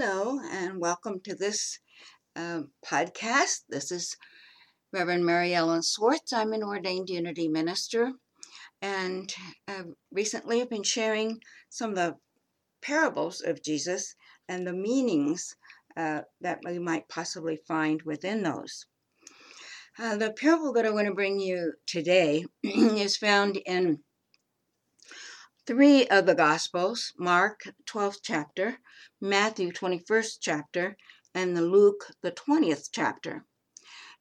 Hello, and welcome to this uh, podcast. This is Reverend Mary Ellen Swartz. I'm an ordained Unity minister, and uh, recently I've been sharing some of the parables of Jesus and the meanings uh, that we might possibly find within those. Uh, the parable that I want to bring you today is found in three of the Gospels Mark, 12th chapter, Matthew, 21st chapter, and the Luke, the 20th chapter.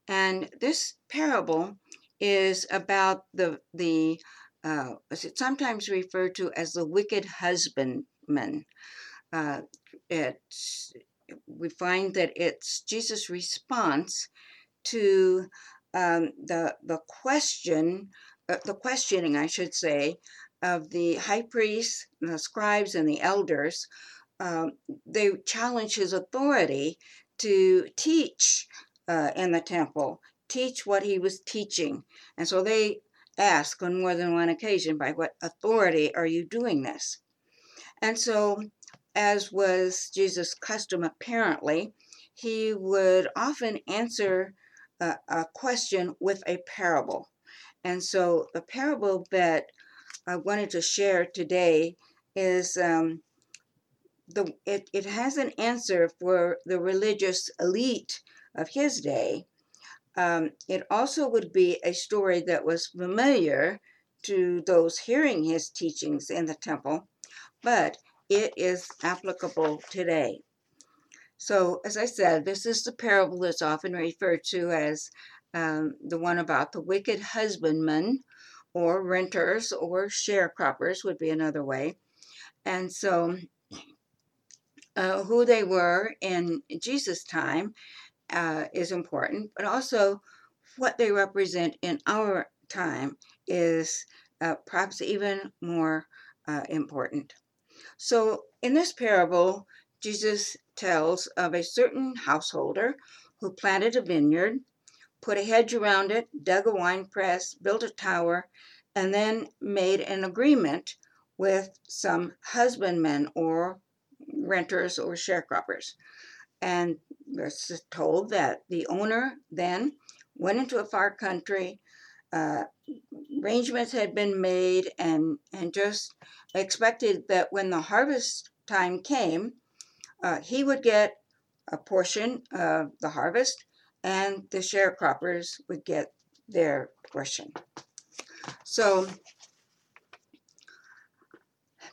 And this parable is about the, the uh, it's sometimes referred to as the wicked husbandman. Uh, it's, we find that it's Jesus' response to um, the, the question, uh, the questioning, I should say, of the high priests, and the scribes, and the elders, um, they challenge his authority to teach uh, in the temple, teach what he was teaching. And so they ask on more than one occasion, by what authority are you doing this? And so, as was Jesus' custom apparently, he would often answer a, a question with a parable. And so, the parable that I wanted to share today is um, the it, it has an answer for the religious elite of his day. Um, it also would be a story that was familiar to those hearing his teachings in the temple, but it is applicable today. So, as I said, this is the parable that's often referred to as um, the one about the wicked husbandman or renters or sharecroppers would be another way. And so, uh, who they were in Jesus' time uh, is important, but also what they represent in our time is uh, perhaps even more uh, important. So, in this parable, Jesus tells of a certain householder who planted a vineyard put a hedge around it, dug a wine press, built a tower, and then made an agreement with some husbandmen or renters or sharecroppers. And we're told that the owner then went into a far country. Uh, arrangements had been made and, and just expected that when the harvest time came, uh, he would get a portion of the harvest and the sharecroppers would get their portion. So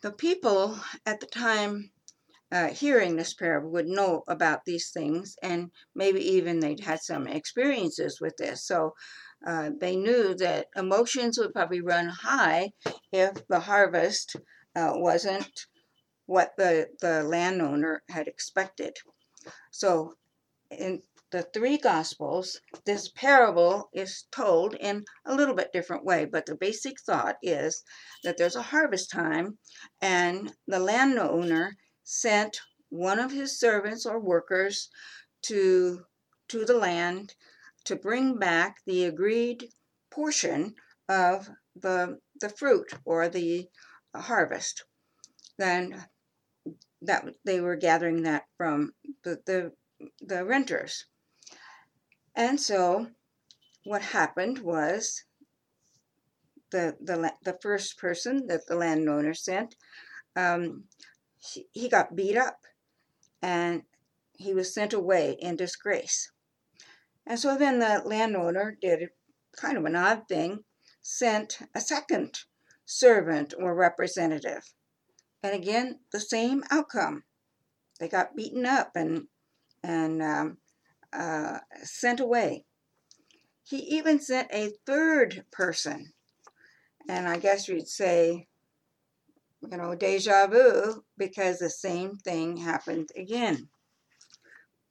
the people at the time uh, hearing this parable would know about these things, and maybe even they'd had some experiences with this. So uh, they knew that emotions would probably run high if the harvest uh, wasn't what the, the landowner had expected. So in the three Gospels, this parable is told in a little bit different way, but the basic thought is that there's a harvest time and the landowner sent one of his servants or workers to, to the land to bring back the agreed portion of the, the fruit or the harvest. Then that they were gathering that from the, the, the renters. And so what happened was the, the, the first person that the landowner sent, um, he, he got beat up and he was sent away in disgrace. And so then the landowner did kind of an odd thing, sent a second servant or representative. And again, the same outcome. They got beaten up and and um, uh, sent away. He even sent a third person. And I guess you'd say, you know, deja vu, because the same thing happened again.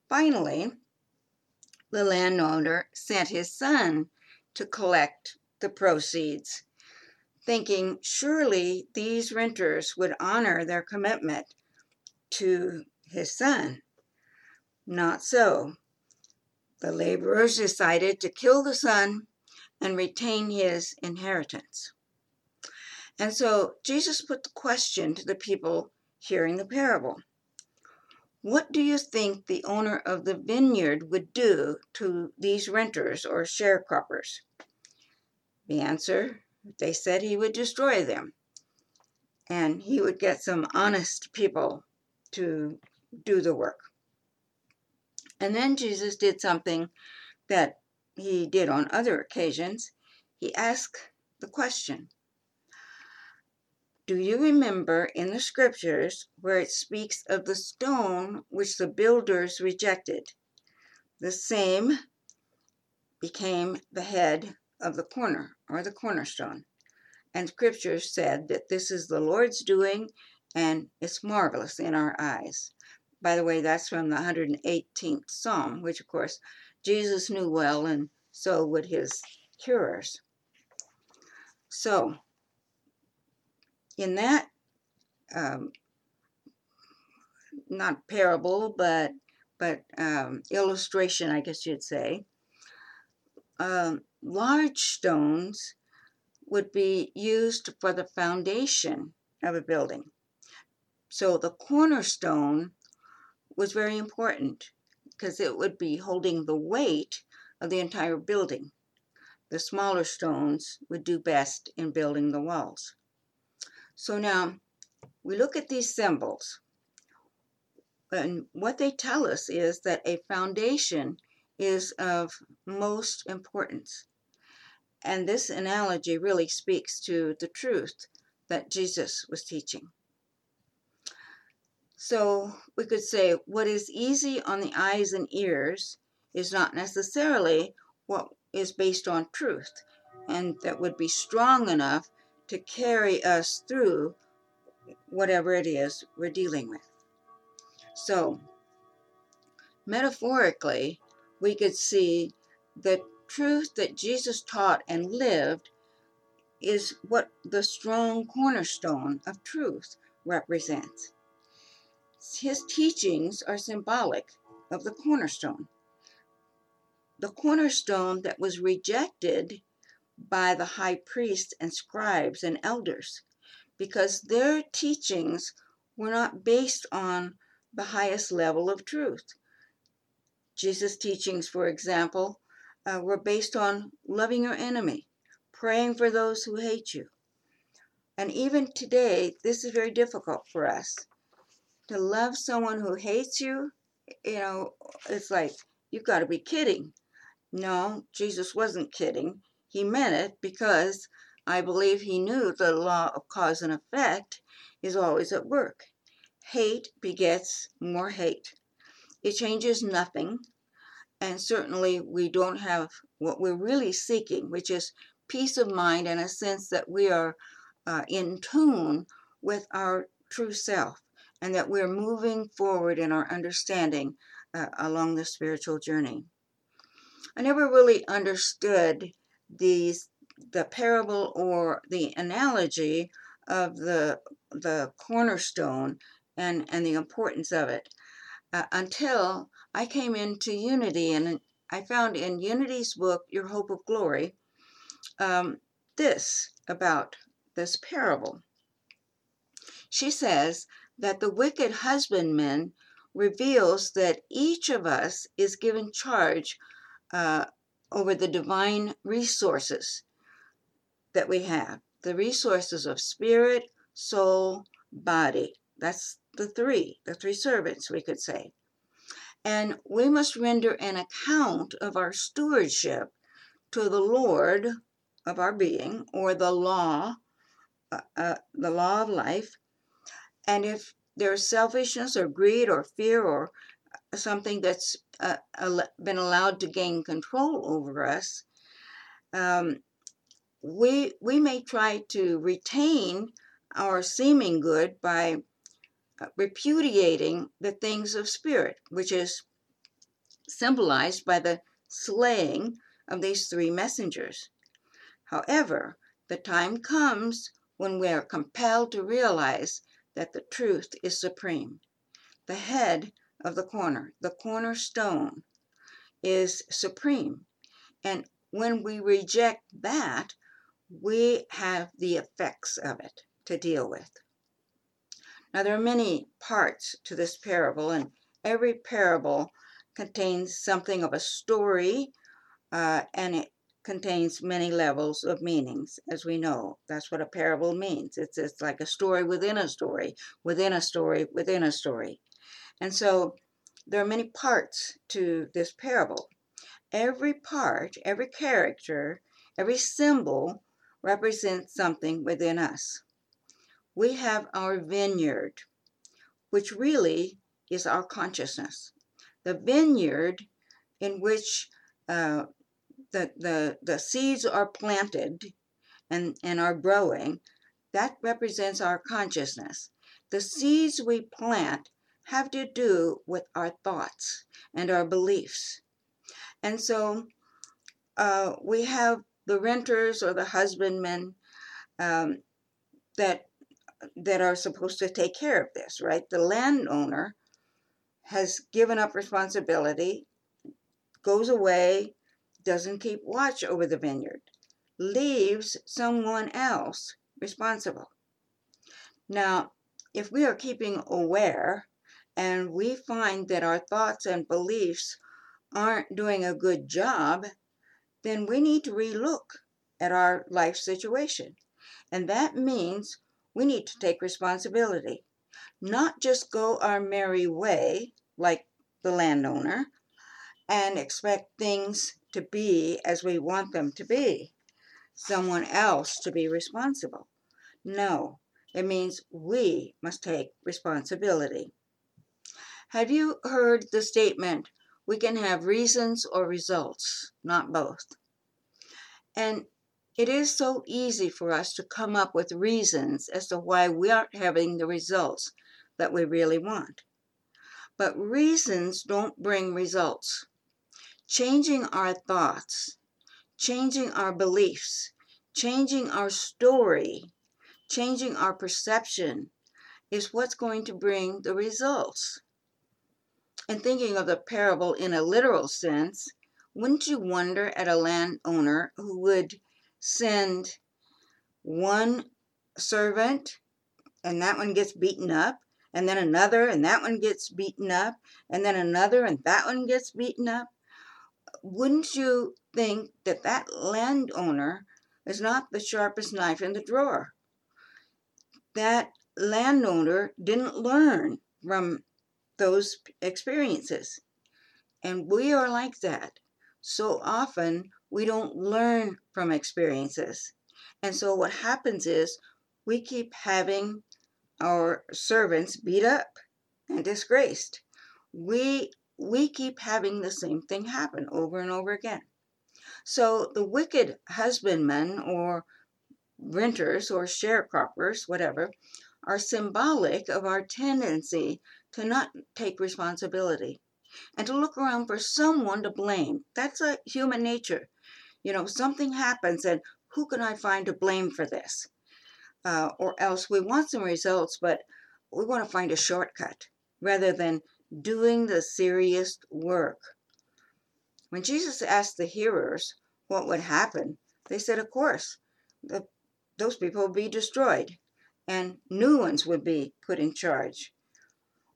Finally, the landowner sent his son to collect the proceeds, thinking surely these renters would honor their commitment to his son. Not so the laborers decided to kill the son and retain his inheritance. And so Jesus put the question to the people hearing the parable What do you think the owner of the vineyard would do to these renters or sharecroppers? The answer they said he would destroy them and he would get some honest people to do the work. And then Jesus did something that he did on other occasions. He asked the question Do you remember in the scriptures where it speaks of the stone which the builders rejected? The same became the head of the corner or the cornerstone. And scripture said that this is the Lord's doing and it's marvelous in our eyes. By the way, that's from the 118th Psalm, which of course Jesus knew well, and so would his hearers. So, in that, um, not parable, but but um, illustration, I guess you'd say, um, large stones would be used for the foundation of a building. So the cornerstone was very important because it would be holding the weight of the entire building. The smaller stones would do best in building the walls. So now we look at these symbols, and what they tell us is that a foundation is of most importance. And this analogy really speaks to the truth that Jesus was teaching. So we could say what is easy on the eyes and ears is not necessarily what is based on truth and that would be strong enough to carry us through whatever it is we're dealing with. So, metaphorically, we could see the truth that Jesus taught and lived is what the strong cornerstone of truth represents. His teachings are symbolic of the cornerstone. The cornerstone that was rejected by the high priests and scribes and elders because their teachings were not based on the highest level of truth. Jesus' teachings, for example, uh, were based on loving your enemy, praying for those who hate you. And even today, this is very difficult for us. To love someone who hates you, you know, it's like, you've got to be kidding. No, Jesus wasn't kidding. He meant it because I believe he knew the law of cause and effect is always at work. Hate begets more hate. It changes nothing and certainly we don't have what we're really seeking, which is peace of mind and a sense that we are uh, in tune with our true self and that we're moving forward in our understanding uh, along the spiritual journey. I never really understood these the parable or the analogy of the the cornerstone and and the importance of it uh, until I came into Unity and I found in Unity's book, Your Hope of Glory, um, this about this parable. She says that the wicked husbandman reveals that each of us is given charge uh, over the divine resources that we have the resources of spirit, soul, body. That's the three, the three servants, we could say. And we must render an account of our stewardship to the Lord of our being, or the law, uh, uh, the law of life. And if there's selfishness or greed or fear or something that's uh, been allowed to gain control over us, um, we we may try to retain our seeming good by uh, repudiating the things of spirit, which is symbolized by the slaying of these three messengers. However, the time comes when we are compelled to realize that the truth is supreme. The head of the corner, the cornerstone, is supreme. And when we reject that, we have the effects of it to deal with. Now, there are many parts to this parable, and every parable contains something of a story uh, and it contains many levels of meanings, as we know. That's what a parable means. It's, it's like a story within a story, within a story, within a story. And so there are many parts to this parable. Every part, every character, every symbol represents something within us. We have our vineyard, which really is our consciousness. The vineyard in which uh, the, the, the seeds are planted and, and are growing, that represents our consciousness. The seeds we plant have to do with our thoughts and our beliefs. And so uh, we have the renters or the husbandmen um, that that are supposed to take care of this, right? The landowner has given up responsibility, goes away, doesn't keep watch over the vineyard, leaves someone else responsible. Now, if we are keeping aware and we find that our thoughts and beliefs aren't doing a good job, then we need to relook at our life situation. And that means we need to take responsibility, not just go our merry way like the landowner and expect things to be as we want them to be, someone else to be responsible. No, it means we must take responsibility. Have you heard the statement, we can have reasons or results, not both? And it is so easy for us to come up with reasons as to why we aren't having the results that we really want. But reasons don't bring results changing our thoughts, changing our beliefs, changing our story, changing our perception is what's going to bring the results. And thinking of the parable in a literal sense, wouldn't you wonder at a landowner who would send one servant and that one gets beaten up, and then another and that one gets beaten up, and then another and that one gets beaten up? Wouldn't you think that that landowner is not the sharpest knife in the drawer? That landowner didn't learn from those experiences. And we are like that. So often we don't learn from experiences. And so what happens is we keep having our servants beat up and disgraced. We we keep having the same thing happen over and over again. So the wicked husbandmen or renters or sharecroppers, whatever, are symbolic of our tendency to not take responsibility and to look around for someone to blame. That's a human nature. You know, something happens and who can I find to blame for this? Uh, or else we want some results, but we want to find a shortcut rather than doing the serious work. When Jesus asked the hearers what would happen, they said, Of course, the, those people would be destroyed and new ones would be put in charge.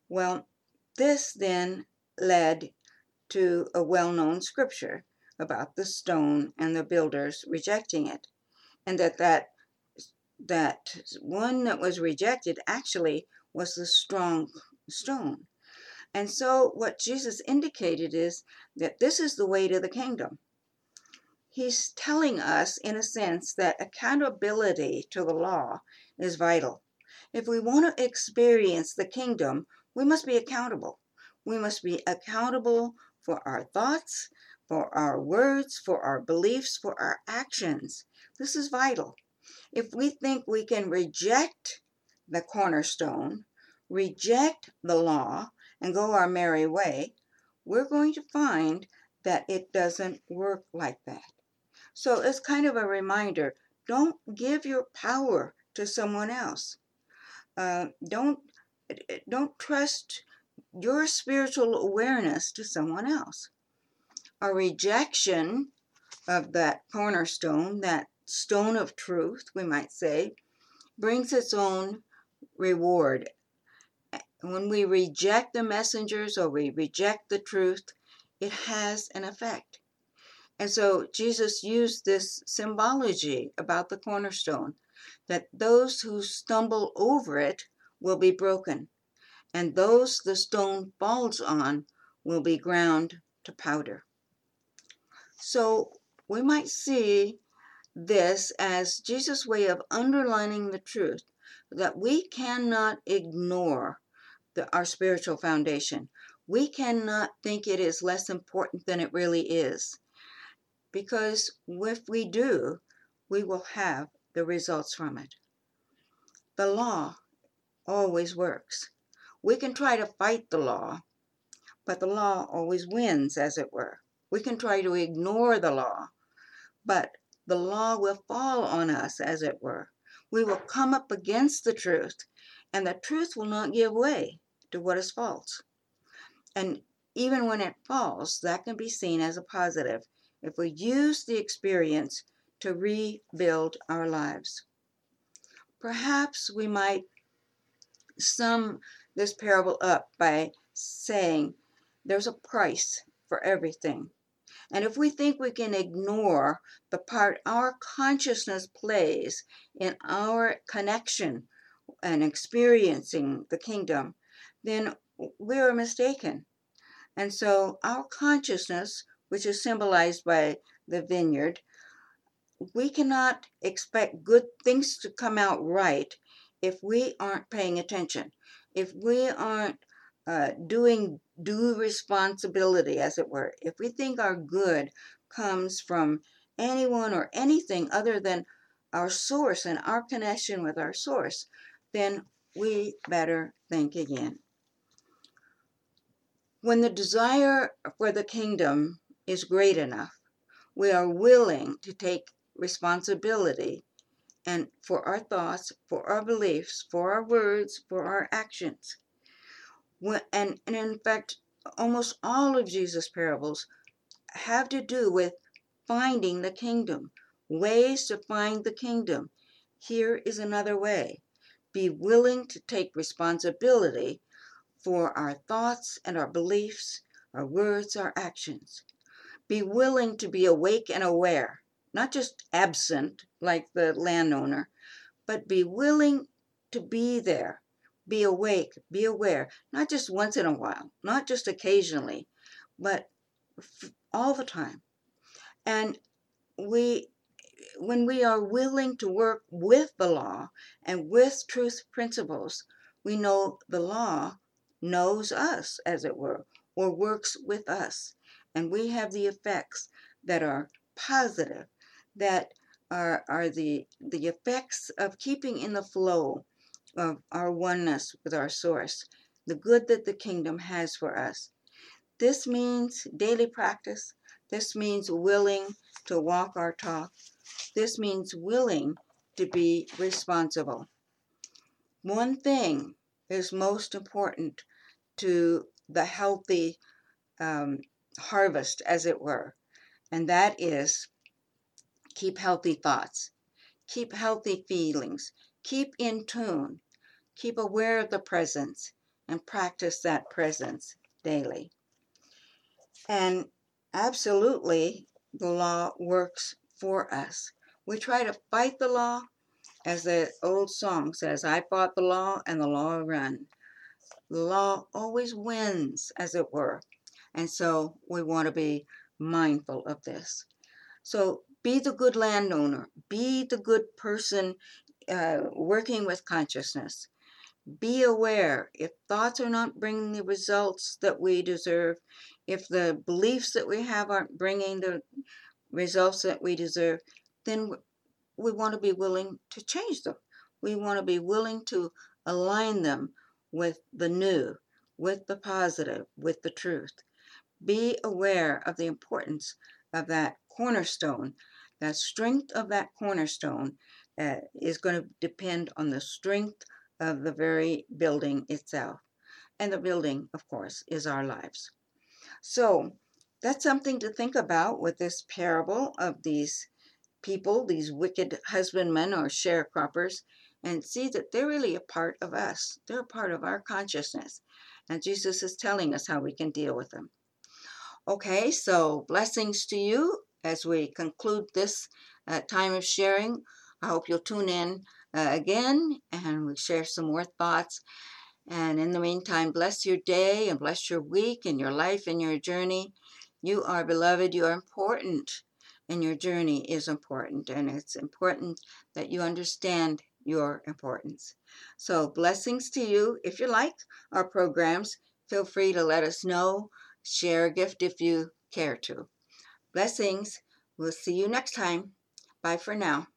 Well, this then led to a well known scripture about the stone and the builders rejecting it, and that that that one that was rejected actually was the strong stone. And so, what Jesus indicated is that this is the way to the kingdom. He's telling us, in a sense, that accountability to the law is vital. If we want to experience the kingdom, we must be accountable. We must be accountable for our thoughts, for our words, for our beliefs, for our actions. This is vital. If we think we can reject the cornerstone, reject the law, and go our merry way, we're going to find that it doesn't work like that. So it's kind of a reminder don't give your power to someone else. Uh, don't don't trust your spiritual awareness to someone else. A rejection of that cornerstone, that stone of truth, we might say, brings its own reward when we reject the messengers or we reject the truth, it has an effect. And so Jesus used this symbology about the cornerstone that those who stumble over it will be broken, and those the stone falls on will be ground to powder. So we might see this as Jesus' way of underlining the truth that we cannot ignore the, our spiritual foundation. We cannot think it is less important than it really is. Because if we do, we will have the results from it. The law always works. We can try to fight the law, but the law always wins, as it were. We can try to ignore the law, but the law will fall on us, as it were. We will come up against the truth, and the truth will not give way to what is false. And even when it falls, that can be seen as a positive if we use the experience to rebuild our lives. Perhaps we might sum this parable up by saying there's a price for everything. And if we think we can ignore the part our consciousness plays in our connection and experiencing the kingdom, then we're mistaken. And so our consciousness, which is symbolized by the vineyard, we cannot expect good things to come out right if we aren't paying attention, if we aren't uh, doing due responsibility, as it were. If we think our good comes from anyone or anything other than our source and our connection with our source, then we better think again. When the desire for the kingdom is great enough, we are willing to take responsibility and for our thoughts, for our beliefs, for our words, for our actions. And, and in fact, almost all of Jesus' parables have to do with finding the kingdom, ways to find the kingdom. Here is another way. Be willing to take responsibility for our thoughts and our beliefs, our words, our actions. Be willing to be awake and aware not just absent like the landowner, but be willing to be there, be awake, be aware, not just once in a while, not just occasionally, but all the time. And we when we are willing to work with the law and with truth principles, we know the law knows us, as it were, or works with us. And we have the effects that are positive that are, are the, the effects of keeping in the flow of our oneness with our source, the good that the kingdom has for us. This means daily practice. This means willing to walk our talk. This means willing to be responsible. One thing is most important to the healthy um, harvest, as it were, and that is Keep healthy thoughts. Keep healthy feelings. Keep in tune. Keep aware of the presence and practice that presence daily. And absolutely, the law works for us. We try to fight the law, as the old song says, I fought the law and the law run. The law always wins, as it were. And so we want to be mindful of this. So be the good landowner, be the good person uh, working with consciousness. Be aware if thoughts are not bringing the results that we deserve, if the beliefs that we have aren't bringing the results that we deserve, then we want to be willing to change them. We want to be willing to align them with the new, with the positive, with the truth. Be aware of the importance of that cornerstone the strength of that cornerstone uh, is going to depend on the strength of the very building itself. And the building, of course, is our lives. So that's something to think about with this parable of these people, these wicked husbandmen or sharecroppers, and see that they're really a part of us. They're a part of our consciousness. And Jesus is telling us how we can deal with them. Okay, so blessings to you as we conclude this uh, time of sharing. I hope you'll tune in uh, again and we share some more thoughts. And in the meantime, bless your day and bless your week and your life and your journey. You are beloved, you are important, and your journey is important. And it's important that you understand your importance. So, blessings to you. If you like our programs, feel free to let us know. Share a gift if you care to. Blessings. We'll see you next time. Bye for now.